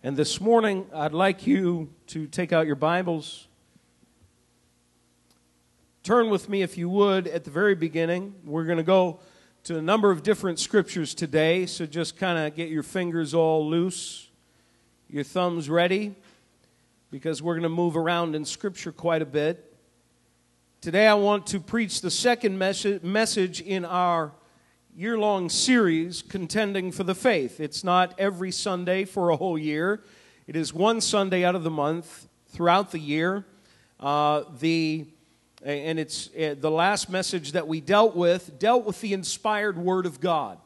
And this morning, I'd like you to take out your Bibles. Turn with me, if you would, at the very beginning. We're going to go to a number of different scriptures today, so just kind of get your fingers all loose, your thumbs ready, because we're going to move around in Scripture quite a bit. Today, I want to preach the second message in our year long series, Contending for the Faith. It's not every Sunday for a whole year, it is one Sunday out of the month throughout the year. Uh, the and it's uh, the last message that we dealt with dealt with the inspired word of god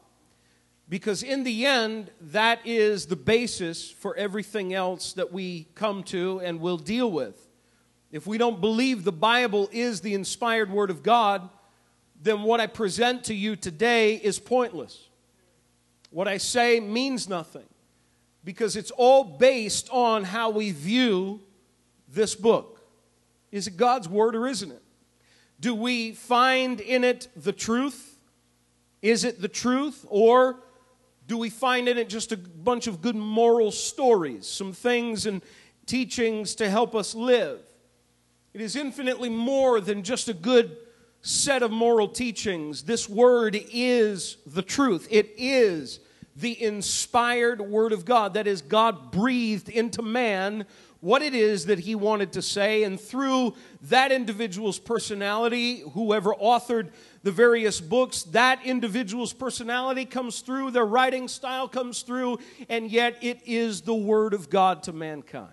because in the end that is the basis for everything else that we come to and will deal with if we don't believe the bible is the inspired word of god then what I present to you today is pointless. What I say means nothing because it's all based on how we view this book. Is it God's word or isn't it? Do we find in it the truth? Is it the truth? Or do we find in it just a bunch of good moral stories, some things and teachings to help us live? It is infinitely more than just a good set of moral teachings. This word is the truth. It is the inspired word of God. That is, God breathed into man what it is that he wanted to say, and through that individual's personality, whoever authored the various books, that individual's personality comes through, their writing style comes through, and yet it is the word of God to mankind.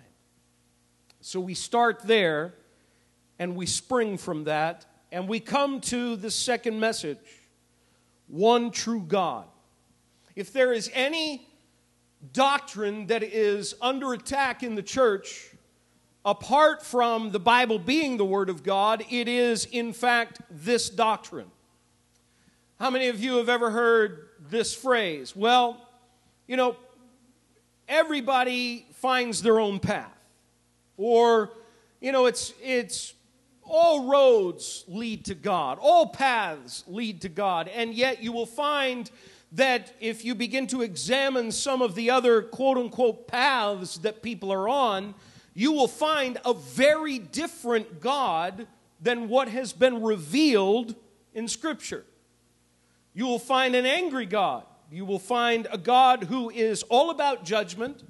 So we start there and we spring from that and we come to the second message one true God. If there is any doctrine that is under attack in the church, apart from the Bible being the Word of God, it is, in fact, this doctrine. How many of you have ever heard this phrase? Well, you know, everybody finds their own path. Or, you know, it's, it's all roads lead to God, all paths lead to God, and yet you will find that if you begin to examine some of the other quote unquote paths that people are on, you will find a very different God than what has been revealed in Scripture. You will find an angry God. You will find a God who is all about judgment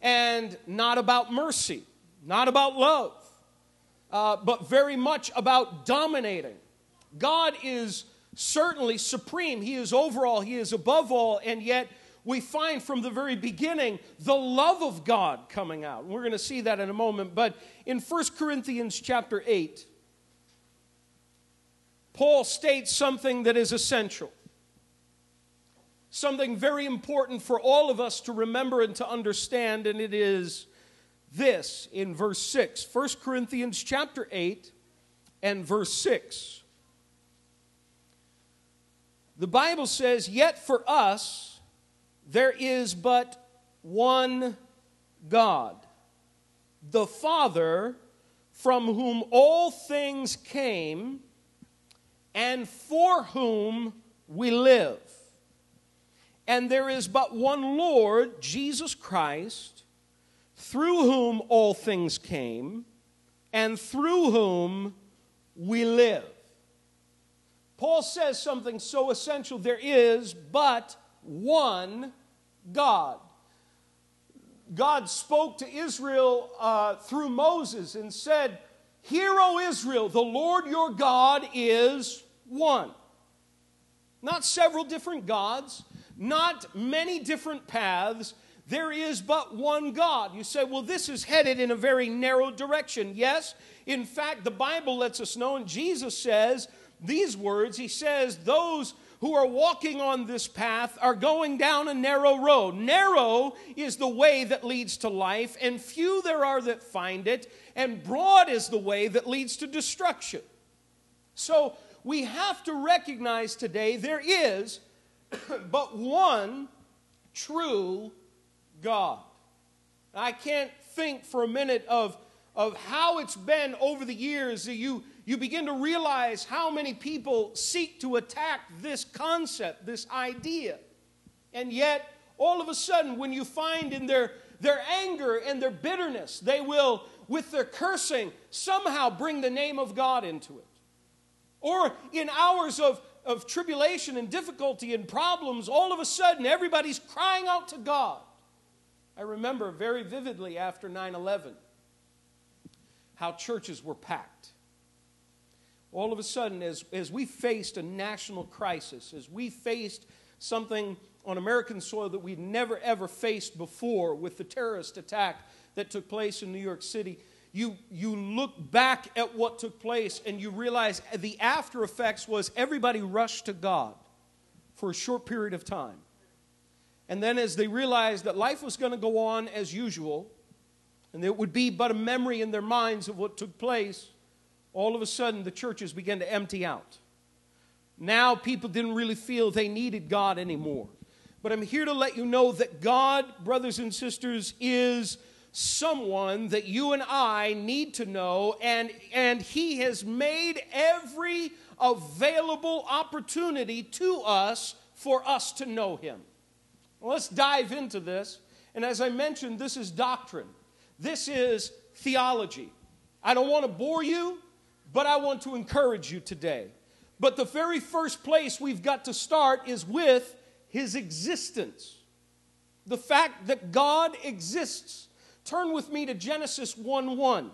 and not about mercy, not about love uh, but very much about dominating. God is certainly supreme, He is over all, He is above all, and yet we find from the very beginning the love of God coming out. We're going to see that in a moment. But in 1 Corinthians chapter 8, Paul states something that is essential, something very important for all of us to remember and to understand, and it is this in verse 6. 1 Corinthians chapter 8 and verse 6. The Bible says, Yet for us there is but one God, the Father, from whom all things came and for whom we live. And there is but one Lord, Jesus Christ through whom all things came, and through whom we live. Paul says something so essential there is but one God. God spoke to Israel uh, through Moses and said, Hear, O Israel, the Lord your God is one. Not several different gods, not many different paths, there is but one God. You say, well, this is headed in a very narrow direction. Yes, in fact, the Bible lets us know, and Jesus says these words He says, those who are walking on this path are going down a narrow road. Narrow is the way that leads to life, and few there are that find it, and broad is the way that leads to destruction. So we have to recognize today there is but one true God. I can't think for a minute of, of how it's been over the years that you, you begin to realize how many people seek to attack this concept, this idea. And yet, all of a sudden, when you find in their, their anger and their bitterness, they will, with their cursing, somehow bring the name of God into it. Or in hours of, of tribulation and difficulty and problems, all of a sudden everybody's crying out to God. I remember very vividly after 9 11 how churches were packed. All of a sudden, as, as we faced a national crisis, as we faced something on American soil that we'd never ever faced before with the terrorist attack that took place in New York City, you, you look back at what took place and you realize the after effects was everybody rushed to God for a short period of time. And then, as they realized that life was going to go on as usual, and it would be but a memory in their minds of what took place, all of a sudden the churches began to empty out. Now people didn't really feel they needed God anymore. But I'm here to let you know that God, brothers and sisters, is someone that you and I need to know, and, and He has made every available opportunity to us for us to know Him. Let's dive into this. And as I mentioned, this is doctrine, this is theology. I don't want to bore you, but I want to encourage you today. But the very first place we've got to start is with His existence. The fact that God exists. Turn with me to Genesis 1 1.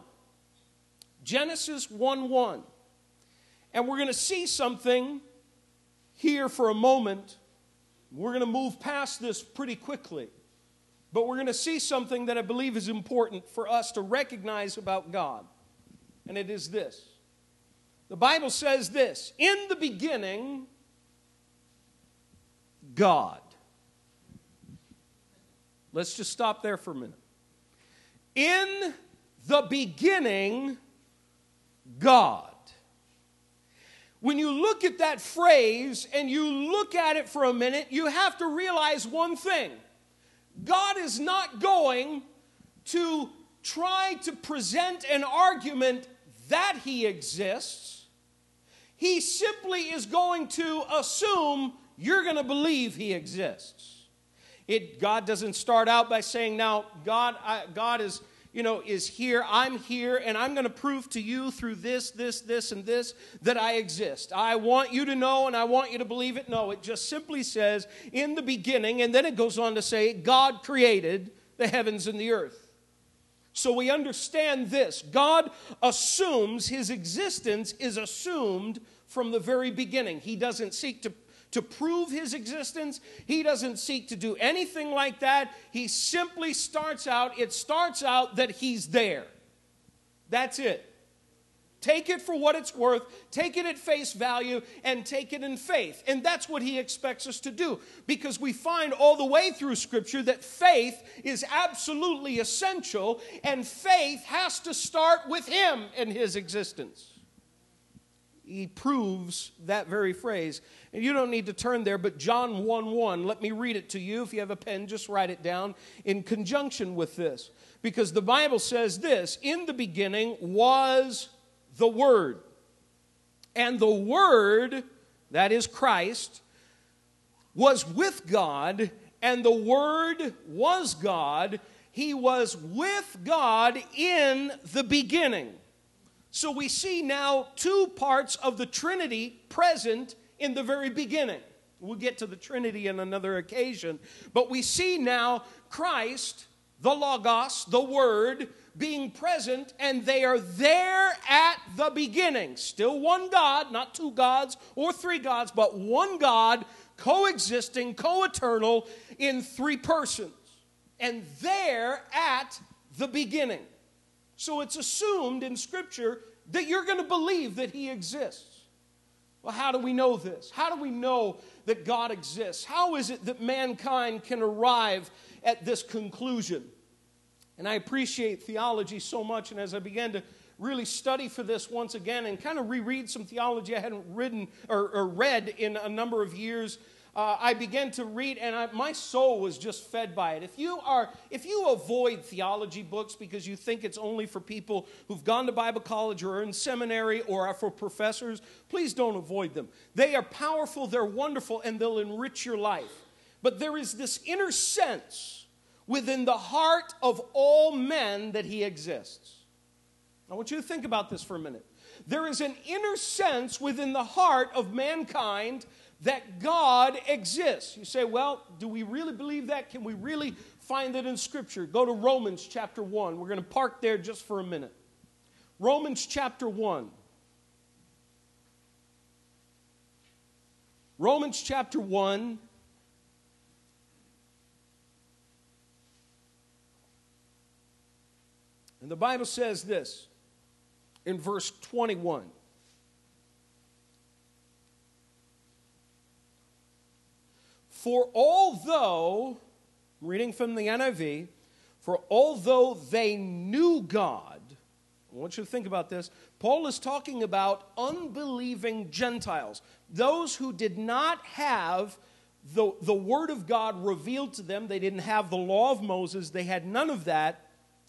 Genesis 1 1. And we're going to see something here for a moment. We're going to move past this pretty quickly. But we're going to see something that I believe is important for us to recognize about God. And it is this the Bible says this In the beginning, God. Let's just stop there for a minute. In the beginning, God. When you look at that phrase and you look at it for a minute, you have to realize one thing God is not going to try to present an argument that He exists. He simply is going to assume you're going to believe He exists. It, God doesn't start out by saying, now, God, I, God is, you know, is here, I'm here, and I'm going to prove to you through this, this, this, and this that I exist. I want you to know and I want you to believe it. No, it just simply says, in the beginning, and then it goes on to say, God created the heavens and the earth. So we understand this God assumes his existence is assumed from the very beginning. He doesn't seek to to prove his existence. He doesn't seek to do anything like that. He simply starts out, it starts out that he's there. That's it. Take it for what it's worth, take it at face value, and take it in faith. And that's what he expects us to do because we find all the way through Scripture that faith is absolutely essential, and faith has to start with him and his existence he proves that very phrase. And you don't need to turn there, but John 1 1, let me read it to you. If you have a pen, just write it down in conjunction with this. Because the Bible says this In the beginning was the Word. And the Word, that is Christ, was with God, and the Word was God. He was with God in the beginning. So we see now two parts of the Trinity present in the very beginning. We'll get to the Trinity in another occasion. But we see now Christ, the Logos, the Word, being present, and they are there at the beginning. Still one God, not two gods or three gods, but one God, coexisting, co eternal, in three persons. And there at the beginning. So it's assumed in Scripture that you're going to believe that He exists. Well, how do we know this? How do we know that God exists? How is it that mankind can arrive at this conclusion? And I appreciate theology so much, and as I began to really study for this once again and kind of reread some theology I hadn't written or, or read in a number of years, uh, I began to read, and I, my soul was just fed by it. If you are, if you avoid theology books because you think it's only for people who've gone to Bible college or are in seminary or are for professors, please don't avoid them. They are powerful, they're wonderful, and they'll enrich your life. But there is this inner sense within the heart of all men that he exists. I want you to think about this for a minute. There is an inner sense within the heart of mankind that God exists. You say, well, do we really believe that? Can we really find it in Scripture? Go to Romans chapter 1. We're going to park there just for a minute. Romans chapter 1. Romans chapter 1. And the Bible says this in verse 21. For although, I'm reading from the NIV, for although they knew God, I want you to think about this. Paul is talking about unbelieving Gentiles, those who did not have the, the Word of God revealed to them. They didn't have the law of Moses, they had none of that.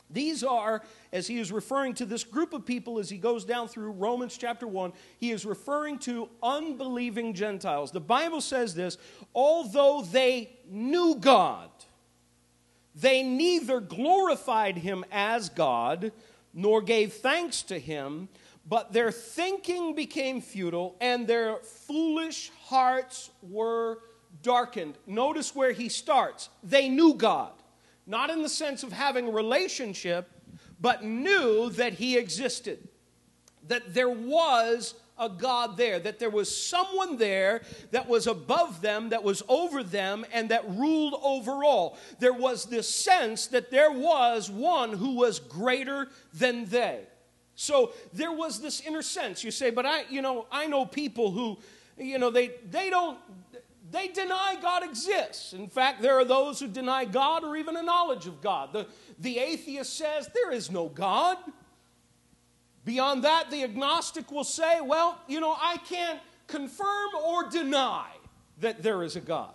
These are, as he is referring to this group of people as he goes down through Romans chapter 1, he is referring to unbelieving Gentiles. The Bible says this although they knew God, they neither glorified him as God nor gave thanks to him, but their thinking became futile and their foolish hearts were darkened. Notice where he starts. They knew God not in the sense of having a relationship, but knew that he existed, that there was a God there, that there was someone there that was above them, that was over them, and that ruled over all. There was this sense that there was one who was greater than they. So there was this inner sense. You say, but I, you know, I know people who, you know, they, they don't, they deny God exists. In fact, there are those who deny God or even a knowledge of God. The, the atheist says there is no God. Beyond that, the agnostic will say, well, you know, I can't confirm or deny that there is a God.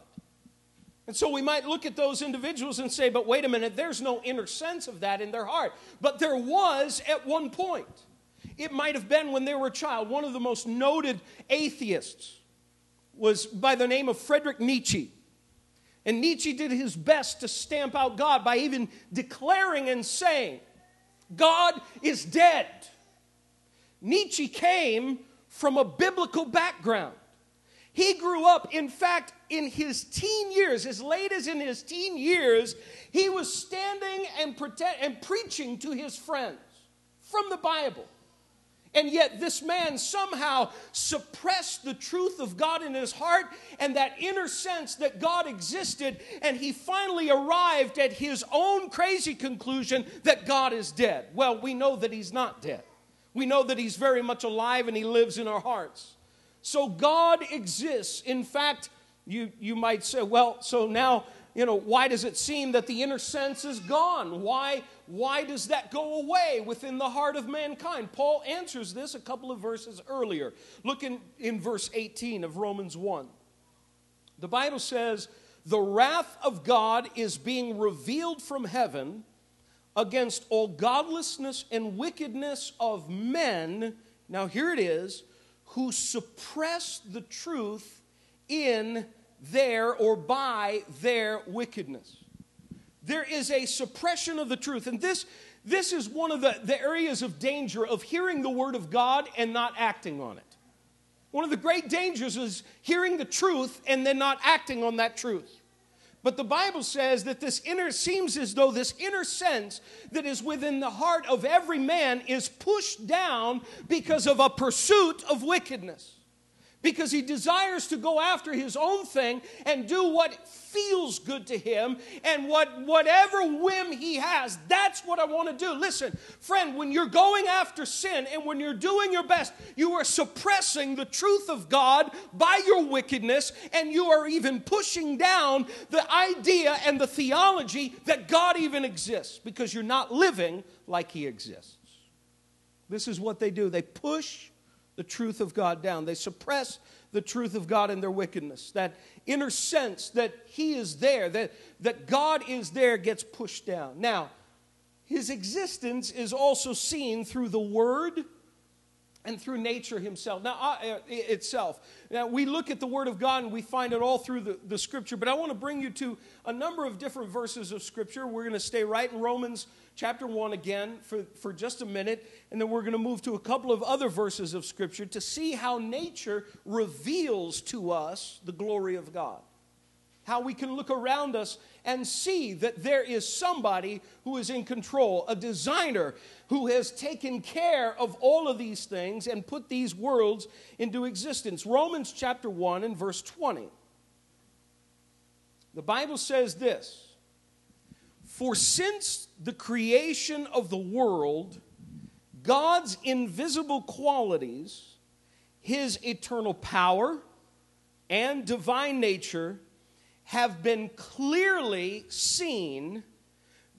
And so we might look at those individuals and say, but wait a minute, there's no inner sense of that in their heart. But there was at one point. It might have been when they were a child. One of the most noted atheists was by the name of Frederick Nietzsche. And Nietzsche did his best to stamp out God by even declaring and saying, God is dead. Nietzsche came from a biblical background. He grew up, in fact, in his teen years, as late as in his teen years, he was standing and, and preaching to his friends from the Bible. And yet, this man somehow suppressed the truth of God in his heart and that inner sense that God existed. And he finally arrived at his own crazy conclusion that God is dead. Well, we know that he's not dead. We know that he's very much alive and he lives in our hearts. So, God exists. In fact, you, you might say, well, so now you know, why does it seem that the inner sense is gone? Why, why does that go away within the heart of mankind? Paul answers this a couple of verses earlier. Look in, in verse 18 of Romans 1. The Bible says, The wrath of God is being revealed from heaven against all godlessness and wickedness of men. Now, here it is, who suppress the truth in their or by their wickedness. There is a suppression of the truth. And this, this is one of the, the areas of danger of hearing the word of God and not acting on it. One of the great dangers is hearing the truth and then not acting on that truth. But the Bible says that this inner seems as though this inner sense that is within the heart of every man is pushed down because of a pursuit of wickedness because he desires to go after his own thing and do what feels good to him and what whatever whim he has. That's what i want to do. Listen friend when you're going after sin and when you're doing your best you are suppressing the truth of god by your wickedness and you are even pushing down the idea and the theology that god even exists because you're not living like he exists. This is what they do. They push the truth of God down. They suppress the truth of God in their wickedness. That inner sense that He is there, that, that God is there, gets pushed down. Now, His existence is also seen through the Word and through nature himself now uh, itself. Now we look at the word of god and we find it all through the, the scripture but i want to bring you to a number of different verses of scripture. We're going to stay right in romans chapter 1 again for, for just a minute and then we're going to move to a couple of other verses of scripture to see how nature reveals to us the glory of god how we can look around us and see that there is somebody who is in control, a designer who has taken care of all of these things and put these worlds into existence. Romans chapter 1 and verse 20. The Bible says this For since the creation of the world, God's invisible qualities, his eternal power, and divine nature have been clearly seen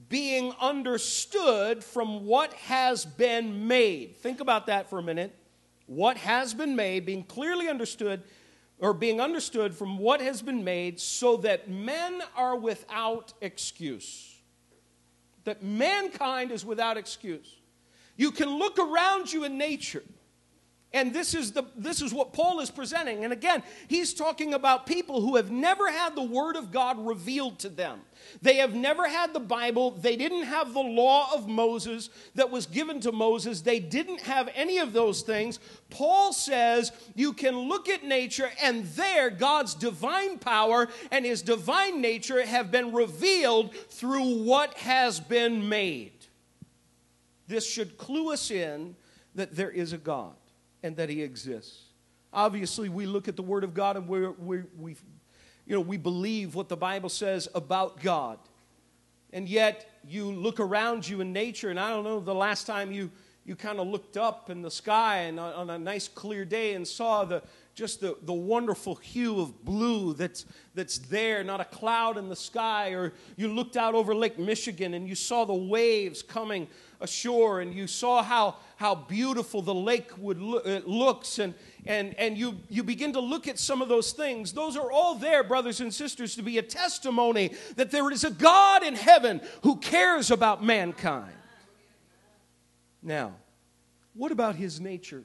being understood from what has been made. Think about that for a minute. What has been made, being clearly understood, or being understood from what has been made, so that men are without excuse. That mankind is without excuse. You can look around you in nature and this is, the, this is what Paul is presenting. And again, he's talking about people who have never had the Word of God revealed to them. They have never had the Bible. They didn't have the law of Moses that was given to Moses. They didn't have any of those things. Paul says you can look at nature, and there God's divine power and his divine nature have been revealed through what has been made. This should clue us in that there is a God and that he exists. Obviously, we look at the Word of God and we we we, you know, we believe what the Bible says about God. And yet, you look around you in nature, and I don't know the last time you, you kind of looked up in the sky and on a nice clear day and saw the, just the, the wonderful hue of blue that's, that's there, not a cloud in the sky. Or you looked out over Lake Michigan and you saw the waves coming ashore and you saw how, how beautiful the lake would lo- it uh, looks and, and, and you, you begin to look at some of those things. Those are all there brothers and sisters to be a testimony that there is a god in heaven who cares about mankind. Now what about his nature?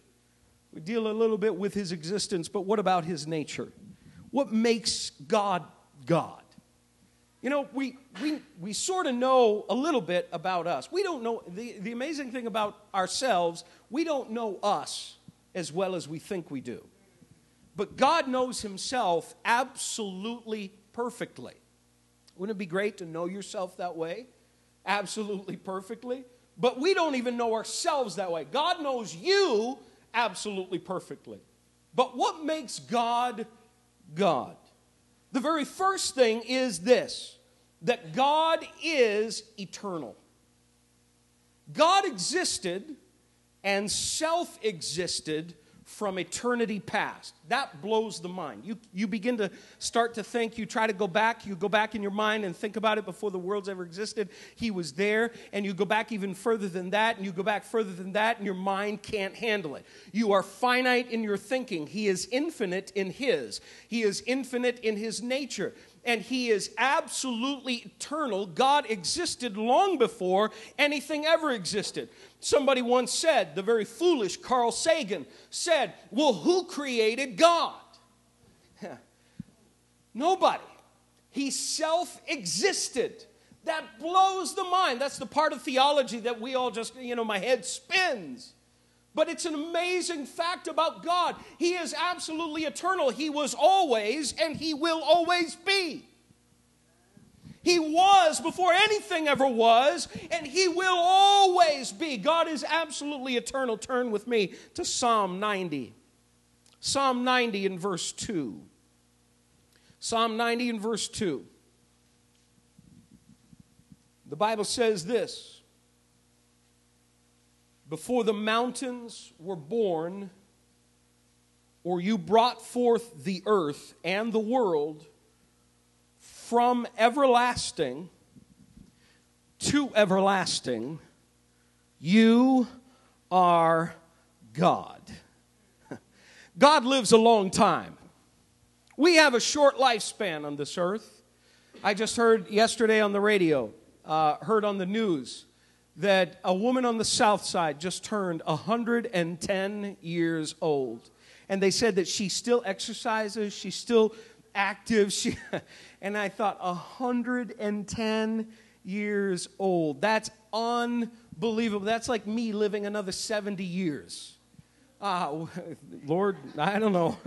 We deal a little bit with his existence but what about his nature? What makes god god you know, we, we, we sort of know a little bit about us. We don't know, the, the amazing thing about ourselves, we don't know us as well as we think we do. But God knows Himself absolutely perfectly. Wouldn't it be great to know yourself that way? Absolutely perfectly. But we don't even know ourselves that way. God knows you absolutely perfectly. But what makes God God? The very first thing is this that God is eternal. God existed and self existed from eternity past. That blows the mind. You, you begin to start to think, you try to go back, you go back in your mind and think about it before the world's ever existed. He was there, and you go back even further than that, and you go back further than that, and your mind can't handle it. You are finite in your thinking. He is infinite in His, He is infinite in His nature and he is absolutely eternal. God existed long before anything ever existed. Somebody once said, the very foolish Carl Sagan said, Well, who created God? Nobody. He self existed. That blows the mind. That's the part of theology that we all just, you know, my head spins. But it's an amazing fact about God. He is absolutely eternal. He was always and He will always be. He was before anything ever was, and He will always be. God is absolutely eternal. Turn with me to Psalm 90. Psalm 90 in verse 2. Psalm 90 in verse 2. The Bible says this Before the mountains were born, or you brought forth the earth and the world, from everlasting to everlasting, you are God. God lives a long time. We have a short lifespan on this earth. I just heard yesterday on the radio, uh, heard on the news, that a woman on the south side just turned 110 years old. And they said that she still exercises, she's still active. She, and I thought, 110 years old. That's unbelievable. That's like me living another 70 years. Uh, Lord, I don't know.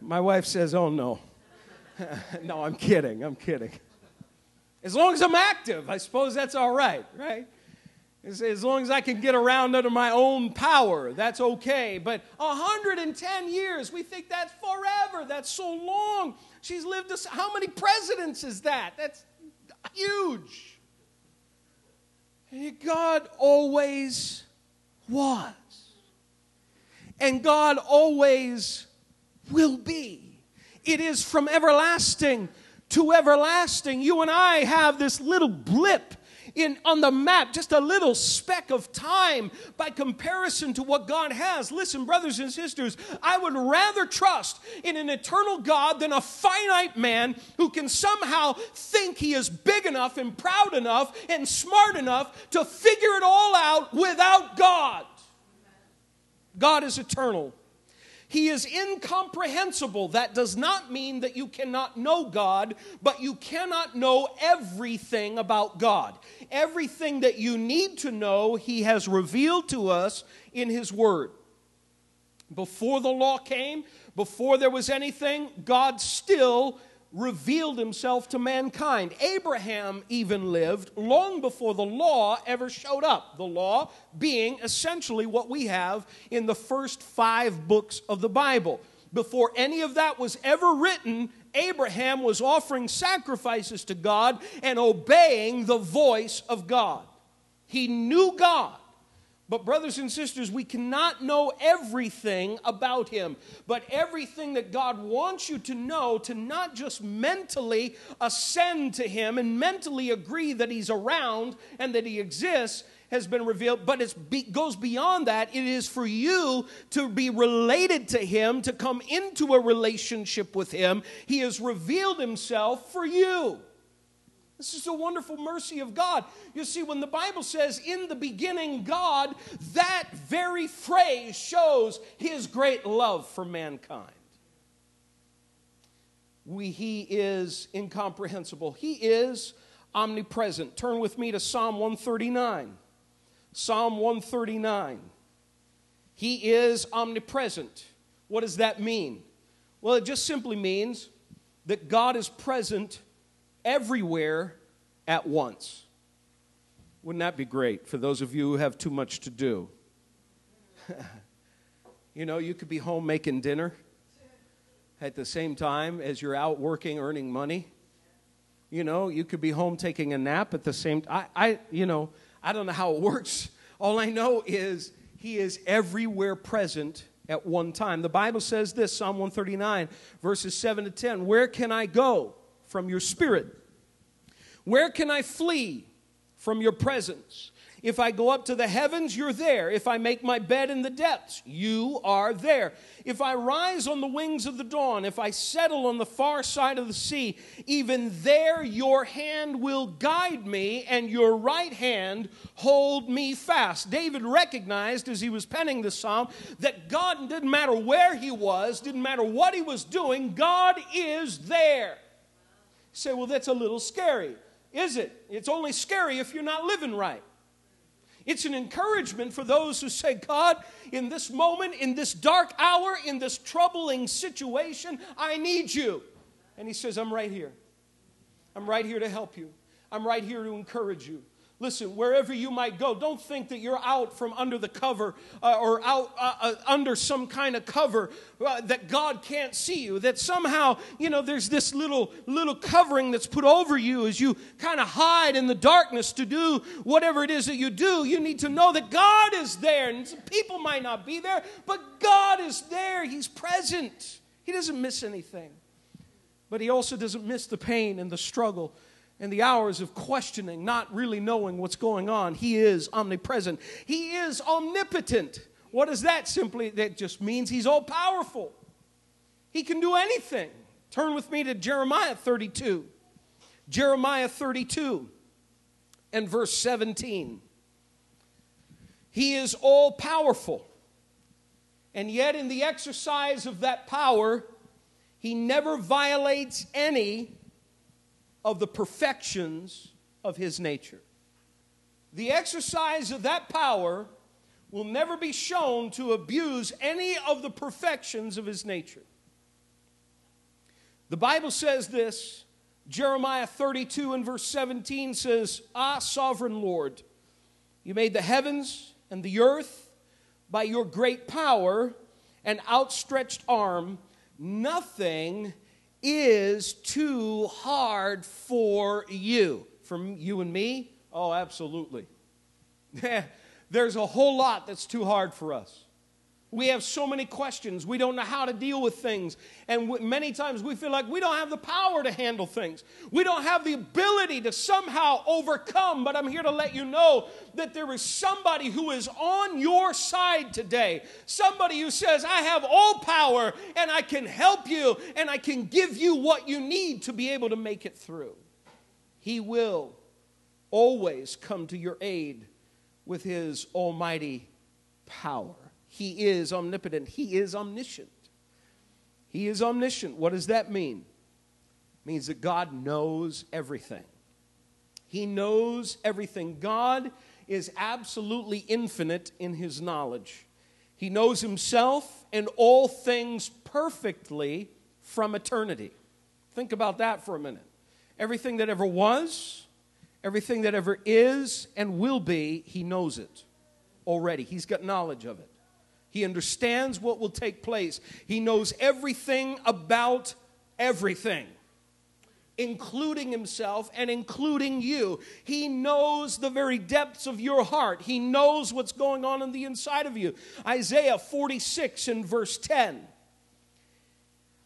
My wife says, oh no. no, I'm kidding. I'm kidding. As long as I'm active, I suppose that's all right, right? As long as I can get around under my own power, that's okay. But 110 years, we think that's forever. That's so long. She's lived, a, how many presidents is that? That's huge. God always was. And God always will be. It is from everlasting to everlasting. You and I have this little blip in, on the map, just a little speck of time by comparison to what God has. Listen, brothers and sisters, I would rather trust in an eternal God than a finite man who can somehow think he is big enough and proud enough and smart enough to figure it all out without God. God is eternal. He is incomprehensible. That does not mean that you cannot know God, but you cannot know everything about God. Everything that you need to know, He has revealed to us in His Word. Before the law came, before there was anything, God still revealed himself to mankind. Abraham even lived long before the law ever showed up. The law being essentially what we have in the first five books of the Bible. Before any of that was ever written, Abraham was offering sacrifices to God and obeying the voice of God. He knew God. But, brothers and sisters, we cannot know everything about Him, but everything that God wants you to know to not just mentally ascend to Him and mentally agree that He's around and that He exists has been revealed, but it goes beyond that. It is for you to be related to Him, to come into a relationship with Him. He has revealed Himself for you. This is a wonderful mercy of God. You see, when the Bible says, in the beginning, God, that very phrase shows his great love for mankind. We, he is incomprehensible, he is omnipresent. Turn with me to Psalm 139. Psalm 139. He is omnipresent. What does that mean? Well, it just simply means that God is present everywhere at once. Wouldn't that be great for those of you who have too much to do? you know, you could be home making dinner at the same time as you're out working, earning money. You know, you could be home taking a nap at the same I, I you know, I don't know how it works. All I know is he is everywhere present at one time. The Bible says this, Psalm 139, verses 7 to 10. Where can I go from your spirit? Where can I flee from your presence? If I go up to the heavens, you're there. If I make my bed in the depths, you are there. If I rise on the wings of the dawn, if I settle on the far side of the sea, even there your hand will guide me and your right hand hold me fast. David recognized as he was penning this psalm that God didn't matter where he was, didn't matter what he was doing, God is there. You say, well, that's a little scary. Is it? It's only scary if you're not living right. It's an encouragement for those who say, God, in this moment, in this dark hour, in this troubling situation, I need you. And He says, I'm right here. I'm right here to help you. I'm right here to encourage you. Listen, wherever you might go, don't think that you're out from under the cover uh, or out uh, uh, under some kind of cover uh, that God can't see you. That somehow, you know, there's this little little covering that's put over you as you kind of hide in the darkness to do whatever it is that you do. You need to know that God is there, and people might not be there, but God is there. He's present. He doesn't miss anything, but He also doesn't miss the pain and the struggle and the hours of questioning, not really knowing what's going on. He is omnipresent. He is omnipotent. What does that simply? That just means he's all powerful. He can do anything. Turn with me to Jeremiah 32. Jeremiah 32 and verse 17. He is all powerful. And yet, in the exercise of that power, he never violates any of the perfections of his nature. The exercise of that power will never be shown to abuse any of the perfections of his nature. The Bible says this Jeremiah 32 and verse 17 says, Ah, sovereign Lord, you made the heavens and the earth by your great power and outstretched arm. Nothing is too hard for you. For you and me? Oh, absolutely. There's a whole lot that's too hard for us. We have so many questions. We don't know how to deal with things. And many times we feel like we don't have the power to handle things. We don't have the ability to somehow overcome. But I'm here to let you know that there is somebody who is on your side today. Somebody who says, I have all power and I can help you and I can give you what you need to be able to make it through. He will always come to your aid with his almighty power. He is omnipotent, He is omniscient. He is omniscient. What does that mean? It means that God knows everything. He knows everything. God is absolutely infinite in His knowledge. He knows Himself and all things perfectly from eternity. Think about that for a minute. Everything that ever was, everything that ever is and will be, He knows it already. He's got knowledge of it. He understands what will take place. He knows everything about everything, including himself and including you. He knows the very depths of your heart. He knows what's going on in the inside of you. Isaiah 46 and verse 10.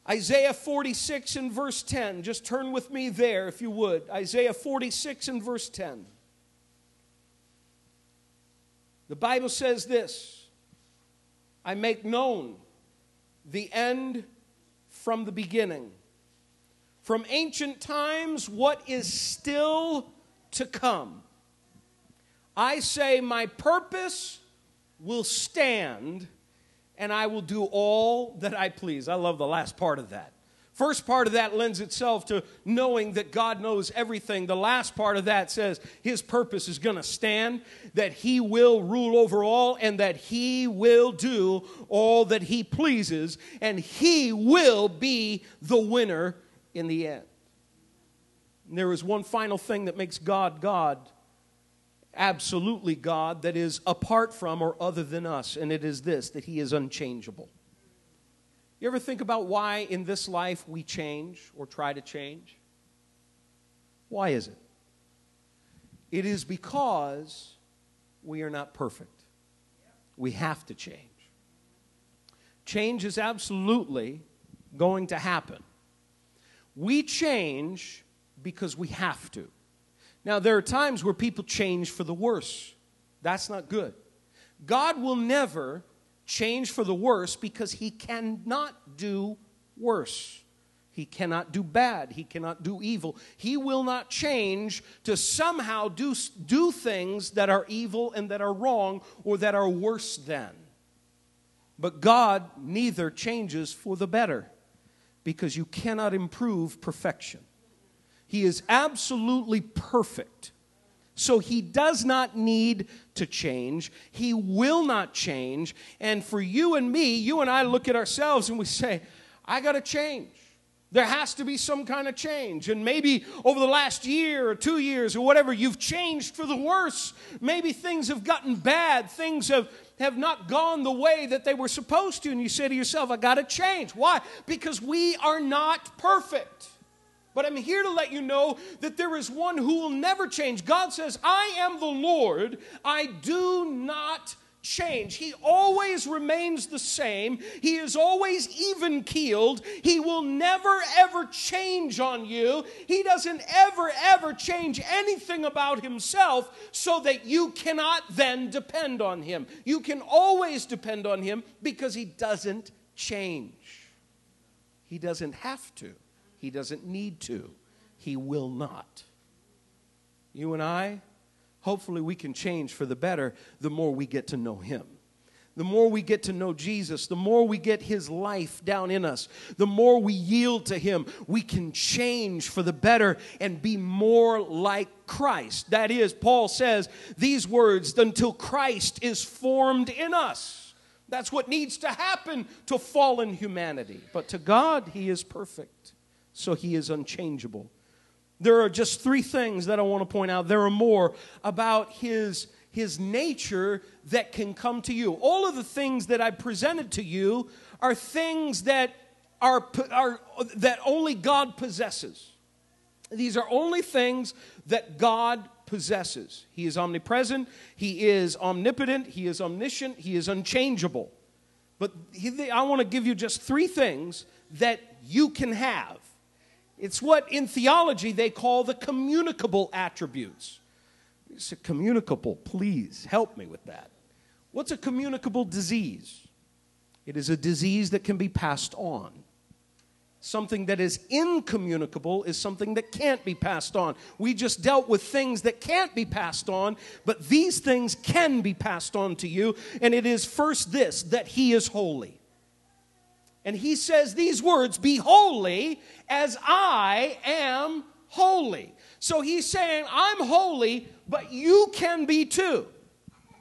Isaiah 46 and verse 10. Just turn with me there if you would. Isaiah 46 and verse 10. The Bible says this I make known the end from the beginning. From ancient times, what is still to come. I say, My purpose will stand, and I will do all that I please. I love the last part of that. First part of that lends itself to knowing that God knows everything. The last part of that says his purpose is going to stand, that he will rule over all, and that he will do all that he pleases, and he will be the winner in the end. And there is one final thing that makes God God, absolutely God, that is apart from or other than us, and it is this that he is unchangeable. You ever think about why in this life we change or try to change? Why is it? It is because we are not perfect. We have to change. Change is absolutely going to happen. We change because we have to. Now, there are times where people change for the worse. That's not good. God will never change for the worse because he cannot do worse. He cannot do bad. He cannot do evil. He will not change to somehow do, do things that are evil and that are wrong or that are worse than. But God neither changes for the better because you cannot improve perfection. He is absolutely perfect. So he does not need to change. He will not change. And for you and me, you and I look at ourselves and we say, I got to change. There has to be some kind of change. And maybe over the last year or two years or whatever, you've changed for the worse. Maybe things have gotten bad. Things have, have not gone the way that they were supposed to. And you say to yourself, I got to change. Why? Because we are not perfect. But I'm here to let you know that there is one who will never change. God says, I am the Lord, I do not change. He always remains the same. He is always even keeled. He will never ever change on you. He doesn't ever ever change anything about himself so that you cannot then depend on him. You can always depend on him because he doesn't change. He doesn't have to. He doesn't need to. He will not. You and I, hopefully we can change for the better the more we get to know Him. The more we get to know Jesus, the more we get His life down in us, the more we yield to Him, we can change for the better and be more like Christ. That is, Paul says these words until Christ is formed in us. That's what needs to happen to fallen humanity. But to God, He is perfect, so He is unchangeable. There are just three things that I want to point out. There are more about His his nature that can come to you. All of the things that I presented to you are things that are, are that only God possesses. These are only things that God possesses. He is omnipresent, He is omnipotent, He is omniscient, He is unchangeable. But he, I want to give you just three things that you can have. It's what in theology they call the communicable attributes. It's a communicable. Please help me with that. What's a communicable disease? It is a disease that can be passed on. Something that is incommunicable is something that can't be passed on. We just dealt with things that can't be passed on, but these things can be passed on to you. And it is first this that He is holy. And He says these words Be holy as I am holy. So He's saying, I'm holy, but you can be too.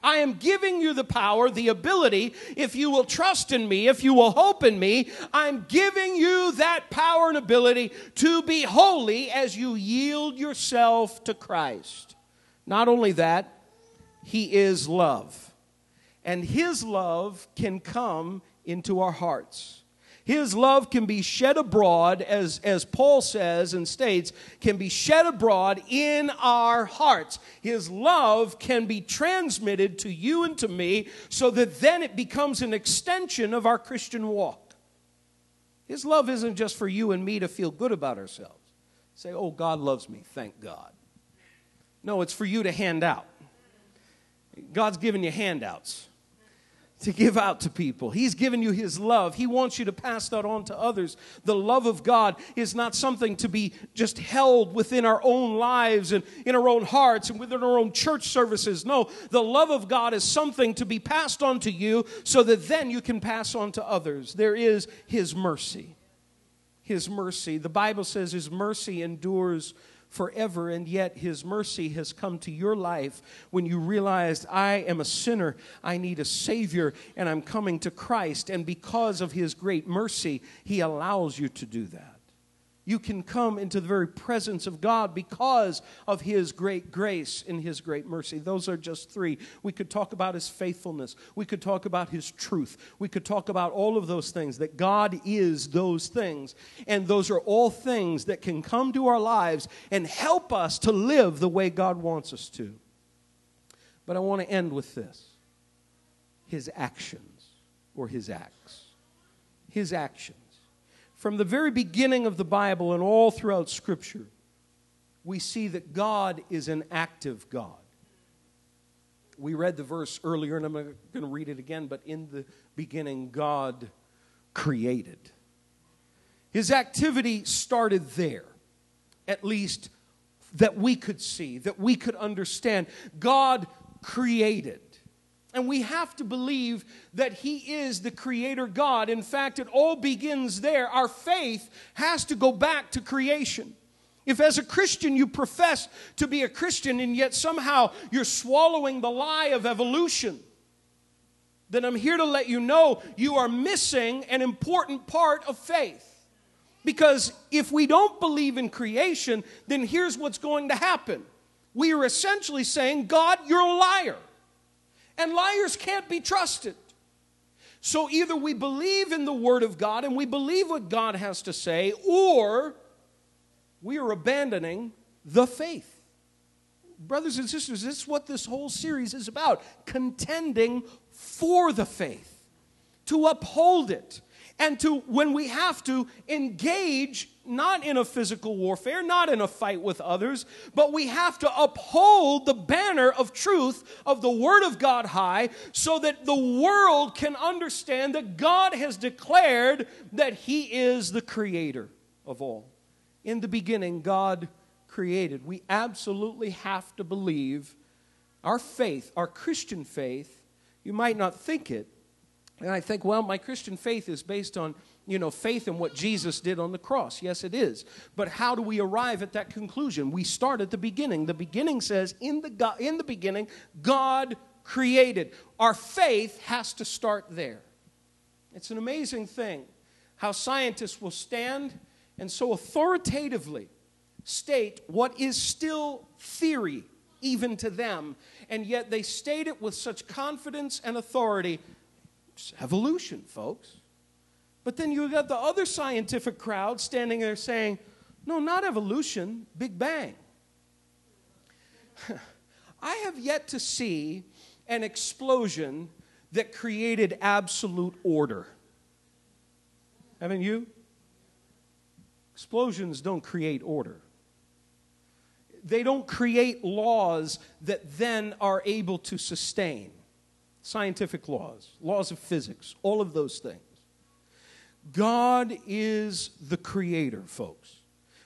I am giving you the power, the ability, if you will trust in me, if you will hope in me, I'm giving you that power and ability to be holy as you yield yourself to Christ. Not only that, He is love. And His love can come into our hearts. His love can be shed abroad, as, as Paul says and states, can be shed abroad in our hearts. His love can be transmitted to you and to me so that then it becomes an extension of our Christian walk. His love isn't just for you and me to feel good about ourselves. Say, oh, God loves me, thank God. No, it's for you to hand out. God's given you handouts to give out to people. He's given you His love. He wants you to pass that on to others. The love of God is not something to be just held within our own lives and in our own hearts and within our own church services. No, the love of God is something to be passed on to you so that then you can pass on to others. There is His mercy. His mercy. The Bible says His mercy endures forever, and yet His mercy has come to your life when you realized, I am a sinner, I need a Savior, and I'm coming to Christ. And because of His great mercy, He allows you to do that. You can come into the very presence of God because of His great grace and His great mercy. Those are just three. We could talk about His faithfulness. We could talk about His truth. We could talk about all of those things, that God is those things. And those are all things that can come to our lives and help us to live the way God wants us to. But I want to end with this His actions or His acts. His actions. From the very beginning of the Bible and all throughout Scripture, we see that God is an active God. We read the verse earlier, and I'm going to read it again, but in the beginning, God created. His activity started there, at least that we could see, that we could understand. God created. And we have to believe that He is the Creator God. In fact, it all begins there. Our faith has to go back to creation. If, as a Christian, you profess to be a Christian and yet somehow you're swallowing the lie of evolution, then I'm here to let you know you are missing an important part of faith. Because if we don't believe in creation, then here's what's going to happen. We are essentially saying, God, you're a liar. And liars can't be trusted. So either we believe in the Word of God and we believe what God has to say, or we are abandoning the faith. Brothers and sisters, this is what this whole series is about contending for the faith, to uphold it, and to, when we have to, engage not in a physical warfare, not in a fight with others, but we have to uphold the banner of truth of the Word of God high so that the world can understand that God has declared that He is the creator of all. In the beginning, God created. We absolutely have to believe Our faith, our Christian faith, you might not think it. And I think, well, my Christian faith is based on, you know, faith in what Jesus did on the cross. Yes, it is. But how do we arrive at that conclusion? We start at the beginning. The beginning says, in the, God, in the beginning, God created. Our faith has to start there. It's an amazing thing how scientists will stand and so authoritatively state what is still theory, even to them, and yet they state it with such confidence and authority. It's evolution, folks. But then you got the other scientific crowd standing there saying, no, not evolution, Big Bang. I have yet to see an explosion that created absolute order. Haven't you? Explosions don't create order. They don't create laws that then are able to sustain. Scientific laws, laws of physics, all of those things. God is the creator, folks.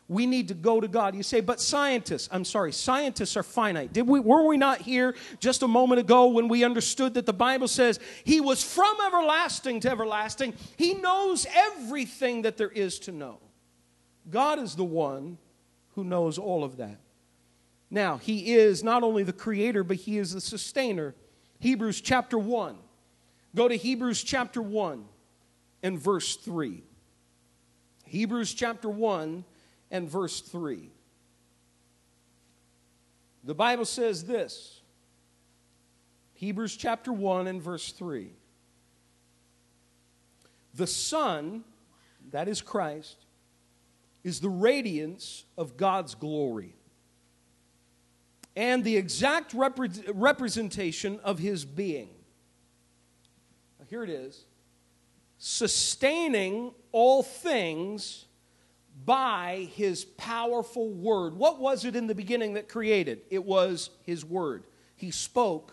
We need to go to God. You say, but scientists, I'm sorry, scientists are finite. Did we, were we not here just a moment ago when we understood that the Bible says He was from everlasting to everlasting? He knows everything that there is to know. God is the one who knows all of that. Now, He is not only the creator, but He is the sustainer. Hebrews chapter 1. Go to Hebrews chapter 1 and verse 3. Hebrews chapter 1 and verse 3. The Bible says this Hebrews chapter 1 and verse 3. The Son, that is Christ, is the radiance of God's glory and the exact repre- representation of his being. Now, here it is sustaining all things by his powerful word. What was it in the beginning that created? It was his word. He spoke,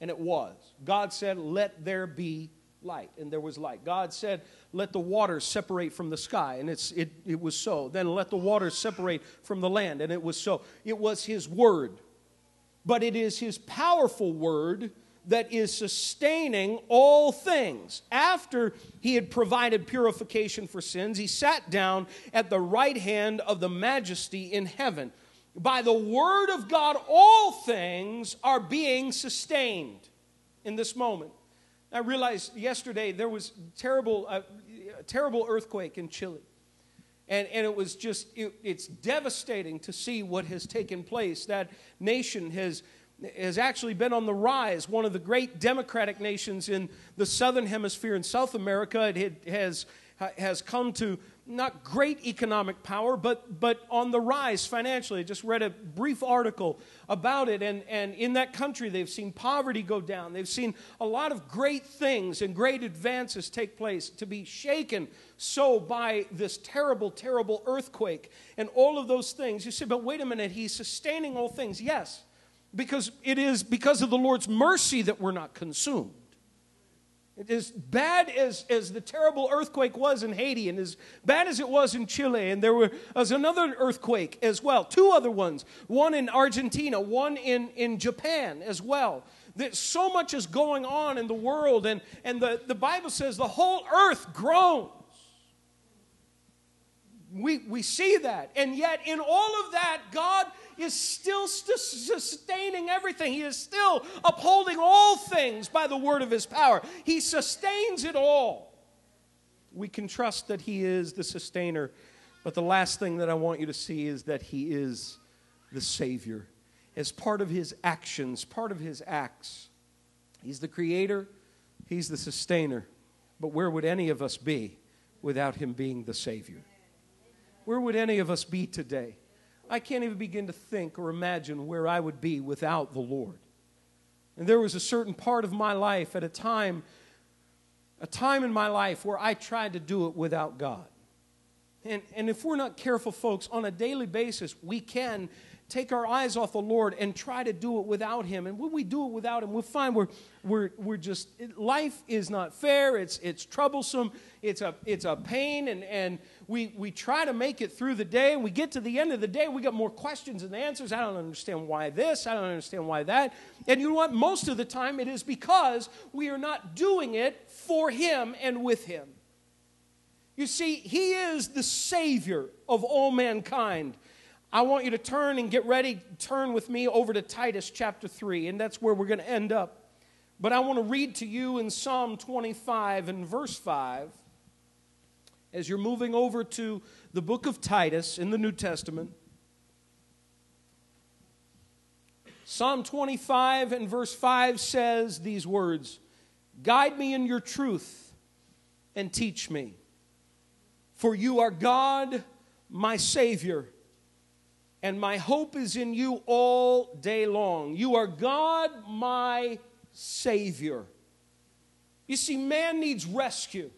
and it was. God said, Let there be light, and there was light. God said, Let the waters separate from the sky, and it's, it, it was so. Then let the waters separate from the land, and it was so. It was his word. But it is his powerful word that is sustaining all things. After he had provided purification for sins, he sat down at the right hand of the majesty in heaven. By the word of God, all things are being sustained in this moment. I realized yesterday there was terrible, uh, terrible earthquake in Chile. And, and it was just, it, it's devastating to see what has taken place. That nation has has actually been on the rise. One of the great democratic nations in the southern hemisphere in South America. It has, has come to not great economic power, but, but on the rise financially. I just read a brief article about it, and, and in that country, they've seen poverty go down. They've seen a lot of great things and great advances take place to be shaken so by this terrible, terrible earthquake and all of those things. You say, but wait a minute, he's sustaining all things. Yes, because it is because of the Lord's mercy that we're not consumed. As bad as, as the terrible earthquake was in Haiti, and as bad as it was in Chile, and there were, was another earthquake as well, two other ones, one in Argentina, one in, in Japan as well. That so much is going on in the world, and, and the, the Bible says the whole earth groans. We, we see that. And yet, in all of that, God is still sustaining everything. He is still upholding all things by the word of his power. He sustains it all. We can trust that he is the sustainer. But the last thing that I want you to see is that he is the Savior. As part of his actions, part of his acts, he's the creator, he's the sustainer. But where would any of us be without him being the Savior? Where would any of us be today? I can't even begin to think or imagine where I would be without the Lord. And there was a certain part of my life at a time, a time in my life where I tried to do it without God. And, and if we're not careful, folks, on a daily basis, we can take our eyes off the Lord and try to do it without Him. And when we do it without Him, we find we're, we're, we're just, life is not fair, it's, it's troublesome, it's a, it's a pain, and, and we, we try to make it through the day, and we get to the end of the day, we got more questions than answers. I don't understand why this, I don't understand why that. And you know what? Most of the time, it is because we are not doing it for Him and with Him. You see, He is the Savior of all mankind. I want you to turn and get ready, turn with me over to Titus chapter 3, and that's where we're going to end up. But I want to read to you in Psalm 25 and verse 5 as you're moving over to the book of Titus in the New Testament. Psalm 25 and verse 5 says these words Guide me in your truth and teach me. For you are God, my Savior, and my hope is in you all day long. You are God, my Savior. You see, man needs rescue.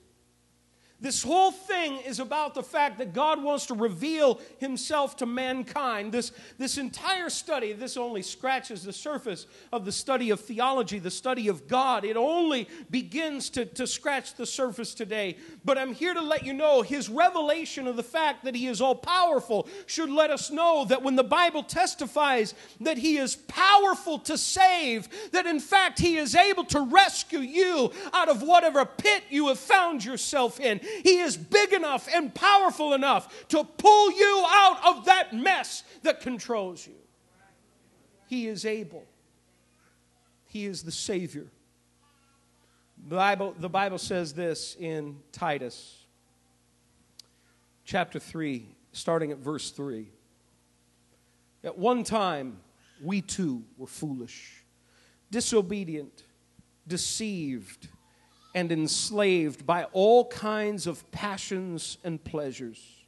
This whole thing is about the fact that God wants to reveal himself to mankind. This, this entire study, this only scratches the surface of the study of theology, the study of God. It only begins to, to scratch the surface today. But I'm here to let you know his revelation of the fact that he is all powerful should let us know that when the Bible testifies that he is powerful to save, that in fact he is able to rescue you out of whatever pit you have found yourself in. He is big enough and powerful enough to pull you out of that mess that controls you. He is able. He is the Savior. The Bible, the Bible says this in Titus chapter 3, starting at verse 3. At one time, we too were foolish, disobedient, deceived and enslaved by all kinds of passions and pleasures.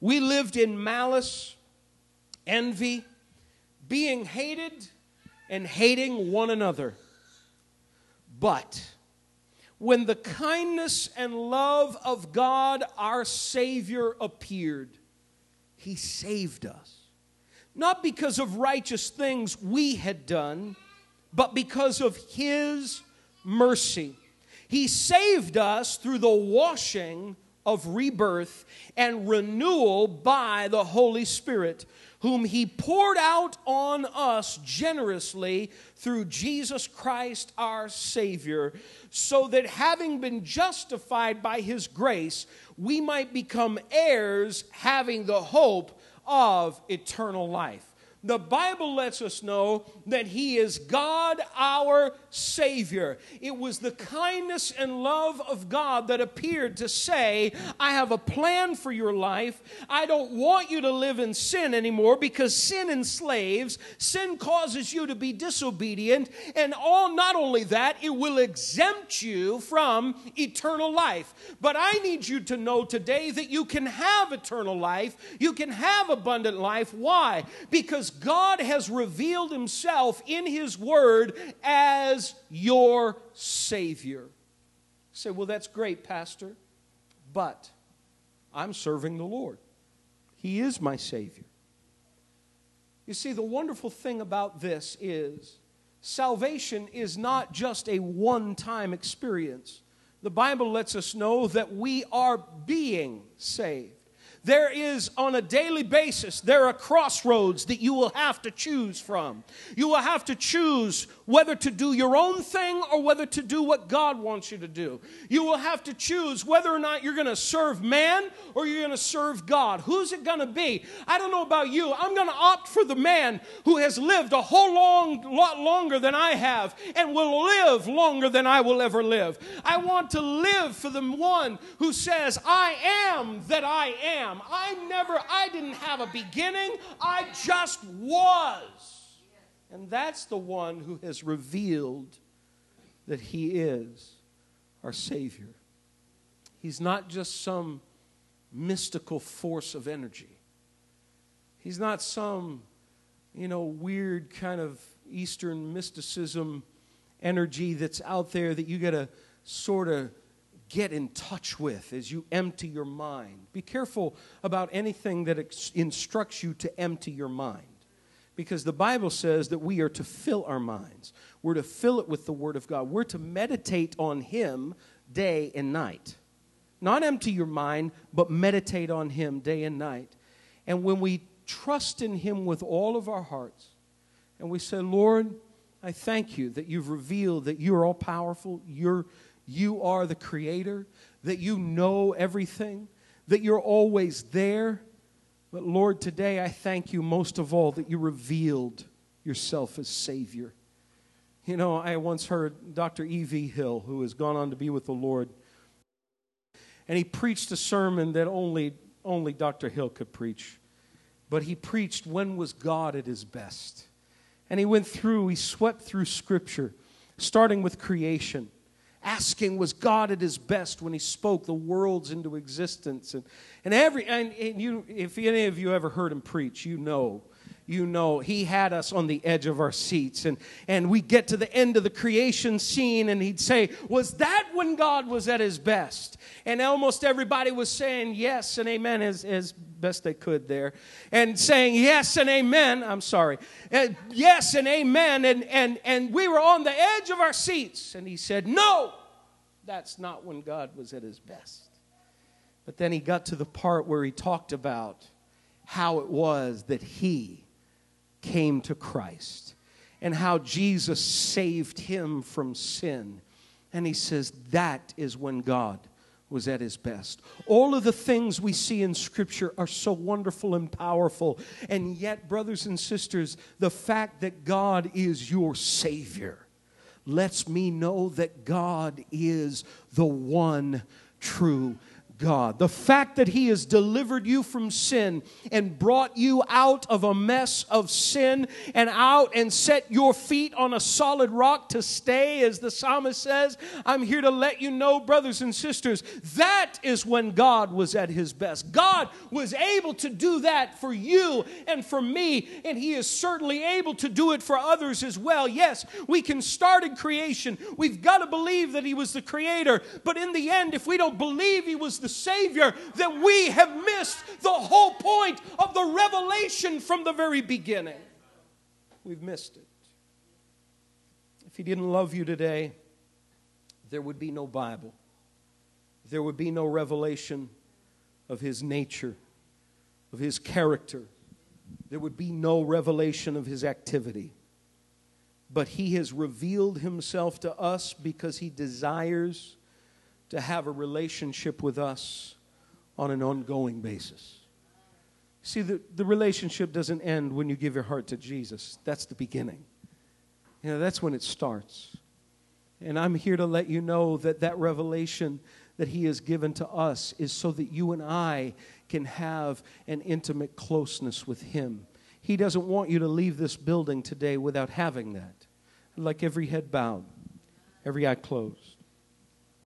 We lived in malice, envy, being hated, and hating one another. But when the kindness and love of God our Savior appeared, He saved us. Not because of righteous things we had done, but because of His mercy. He saved us through the washing of rebirth and renewal by the Holy Spirit, whom He poured out on us generously through Jesus Christ our Savior, so that having been justified by His grace, we might become heirs having the hope of eternal life. The Bible lets us know that He is God our Savior. It was the kindness and love of God that appeared to say, I have a plan for your life. I don't want you to live in sin anymore because sin enslaves, sin causes you to be disobedient, and all not only that, it will exempt you from eternal life. But I need you to know today that you can have eternal life, you can have abundant life. Why? Because God has revealed himself in his word as your Savior. You say, well, that's great, Pastor, but I'm serving the Lord. He is my Savior. You see, the wonderful thing about this is salvation is not just a one time experience. The Bible lets us know that we are being saved. There is on a daily basis, there are crossroads that you will have to choose from. You will have to choose whether to do your own thing or whether to do what God wants you to do. You will have to choose whether or not you're going to serve man or you're going to serve God. Who's it going to be? I don't know about you. I'm going to opt for the man who has lived a whole long lot longer than I have and will live longer than I will ever live. I want to live for the one who says, I am that I am. I never, I didn't have a beginning, I just was. And that's the one who has revealed that he is our Savior. He's not just some mystical force of energy. He's not some, you know, weird kind of Eastern mysticism energy that's out there that you got to sort of get in touch with as you empty your mind. Be careful about anything that instructs you to empty your mind. Because the Bible says that we are to fill our minds. We're to fill it with the Word of God. We're to meditate on Him day and night. Not empty your mind, but meditate on Him day and night. And when we trust in Him with all of our hearts, and we say, Lord, I thank you that you've revealed that you're all powerful, you're, you are the Creator, that you know everything, that you're always there. But Lord, today I thank you most of all that you revealed yourself as Savior. You know, I once heard Dr. E.V. Hill, who has gone on to be with the Lord, and he preached a sermon that only, only Dr. Hill could preach. But he preached, When was God at his best? And he went through, he swept through Scripture, starting with creation, asking, Was God at his best when he spoke the worlds into existence? And, and, every, and, and you, if any of you ever heard him preach, you know you know he had us on the edge of our seats. And and we get to the end of the creation scene and he'd say was that when god was at his best? And almost everybody was saying yes and amen as, as best they could there. And saying yes and amen i'm sorry. Uh, yes and amen and and and we were on the edge of our seats. And he said no that's not when god was at his best. But then he got to the part where he talked about how it was that he came to Christ and how Jesus saved him from sin. And he says that is when God was at his best. All of the things we see in Scripture are so wonderful and powerful. And yet, brothers and sisters, the fact that God is your Savior lets me know that God is the one true God. The fact that He has delivered you from sin and brought you out of a mess of sin and out and set your feet on a solid rock to stay, as the psalmist says, I'm here to let you know, brothers and sisters, that is when God was at His best. God was able to do that for you and for me, and He is certainly able to do it for others as well. Yes, we can start in creation. We've got to believe that He was the Creator, but in the end, if we don't believe He was the the Savior that we have missed the whole point of the revelation from the very beginning. We've missed it. If He didn't love you today, there would be no Bible, there would be no revelation of His nature, of His character, there would be no revelation of His activity but he has revealed himself to us because he desires to have a relationship with us on an ongoing basis. See, the, the relationship doesn't end when you give your heart to Jesus. That's the beginning. You know, that's when it starts. And I'm here to let you know that that revelation that He has given to us is so that you and I can have an intimate closeness with Him. He doesn't want you to leave this building today without having that. Like every head bowed, every eye closed.